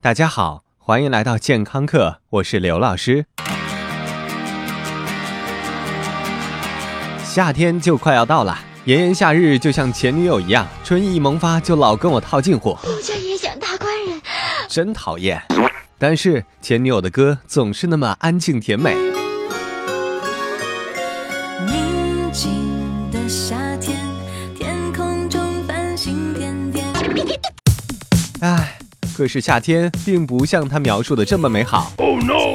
大家好，欢迎来到健康课，我是刘老师。夏天就快要到了，炎炎夏日就像前女友一样，春意萌发就老跟我套近乎，我家也想大官人，真讨厌。但是前女友的歌总是那么安静甜美。可是夏天并不像他描述的这么美好。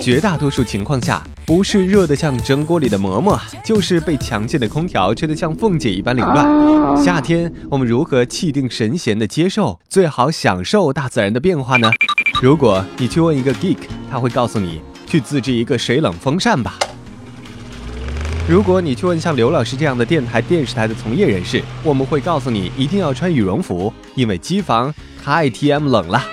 绝大多数情况下，不是热得像蒸锅里的馍馍，就是被强劲的空调吹得像凤姐一般凌乱。夏天，我们如何气定神闲地接受，最好享受大自然的变化呢？如果你去问一个 geek，他会告诉你去自制一个水冷风扇吧。如果你去问像刘老师这样的电台、电视台的从业人士，我们会告诉你一定要穿羽绒服，因为机房太 TM 冷了。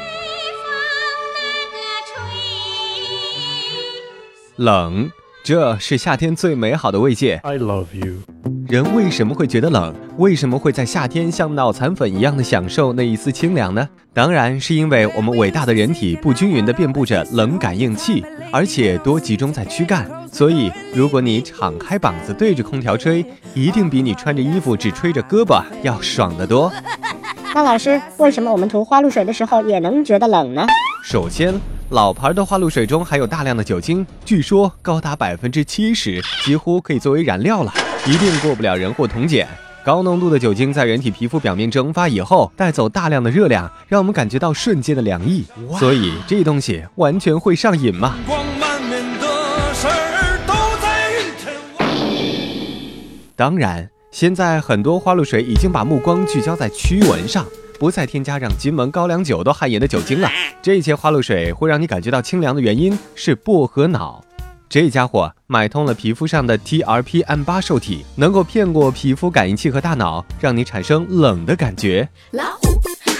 冷，这是夏天最美好的慰藉。I love you。人为什么会觉得冷？为什么会在夏天像脑残粉一样的享受那一丝清凉呢？当然是因为我们伟大的人体不均匀地遍布着冷感应器，而且多集中在躯干。所以，如果你敞开膀子对着空调吹，一定比你穿着衣服只吹着胳膊要爽得多。那老师，为什么我们涂花露水的时候也能觉得冷呢？首先，老牌的花露水中含有大量的酒精，据说高达百分之七十，几乎可以作为燃料了，一定过不了人或同检。高浓度的酒精在人体皮肤表面蒸发以后，带走大量的热量，让我们感觉到瞬间的凉意。所以这东西完全会上瘾嘛？当然，现在很多花露水已经把目光聚焦在驱蚊上，不再添加让金门高粱酒都汗颜的酒精了。这些花露水会让你感觉到清凉的原因是薄荷脑。这家伙买通了皮肤上的 TRPM 8受体，能够骗过皮肤感应器和大脑，让你产生冷的感觉。老虎、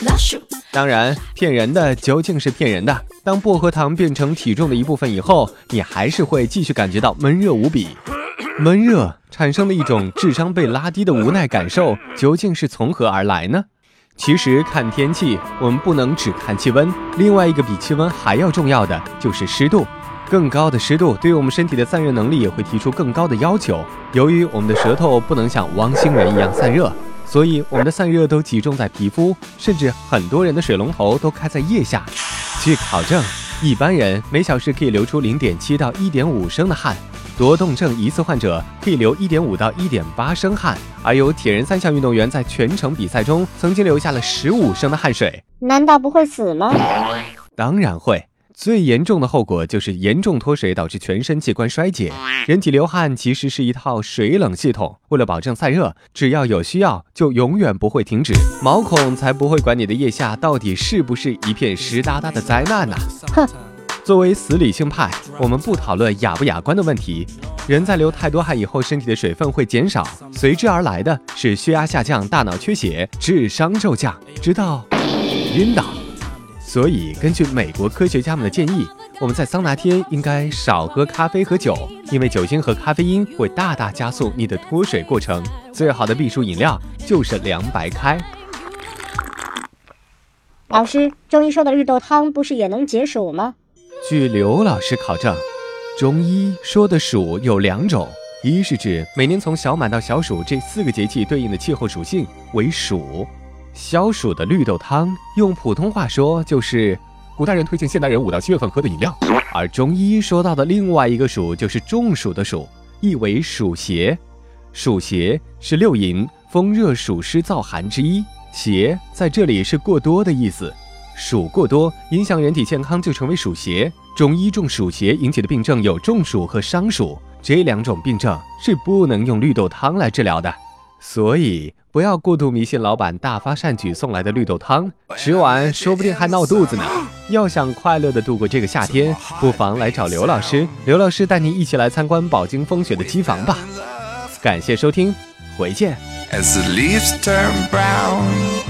老鼠，当然，骗人的究竟是骗人的。当薄荷糖变成体重的一部分以后，你还是会继续感觉到闷热无比。闷热产生的一种智商被拉低的无奈感受，究竟是从何而来呢？其实看天气，我们不能只看气温，另外一个比气温还要重要的就是湿度。更高的湿度对我们身体的散热能力也会提出更高的要求。由于我们的舌头不能像汪星人一样散热，所以我们的散热都集中在皮肤，甚至很多人的水龙头都开在腋下。据考证，一般人每小时可以流出零点七到一点五升的汗，多动症疑似患者可以流一点五到一点八升汗，而有铁人三项运动员在全程比赛中曾经流下了十五升的汗水。难道不会死吗？当然会。最严重的后果就是严重脱水，导致全身器官衰竭。人体流汗其实是一套水冷系统，为了保证散热，只要有需要，就永远不会停止。毛孔才不会管你的腋下到底是不是一片湿哒哒的灾难呢、哼！作为死理性派，我们不讨论雅不雅观的问题。人在流太多汗以后，身体的水分会减少，随之而来的是血压下降、大脑缺血、智商骤降，直到晕倒。所以，根据美国科学家们的建议，我们在桑拿天应该少喝咖啡和酒，因为酒精和咖啡因会大大加速你的脱水过程。最好的避暑饮料就是凉白开。老师，中医说的绿豆汤不是也能解暑吗？据刘老师考证，中医说的暑有两种，一是指每年从小满到小暑这四个节气对应的气候属性为暑。消暑的绿豆汤，用普通话说就是古代人推荐现代人五到七月份喝的饮料。而中医说到的另外一个暑，就是中暑的暑，意为暑邪。暑邪是六淫风热暑湿燥寒之一，邪在这里是过多的意思。暑过多影响人体健康，就成为暑邪。中医中暑邪引起的病症有中暑和伤暑，这两种病症是不能用绿豆汤来治疗的。所以不要过度迷信老板大发善举送来的绿豆汤，吃完说不定还闹肚子呢。要想快乐的度过这个夏天，不妨来找刘老师，刘老师带你一起来参观饱经风雪的机房吧。感谢收听，回见。As the leaves turn brown.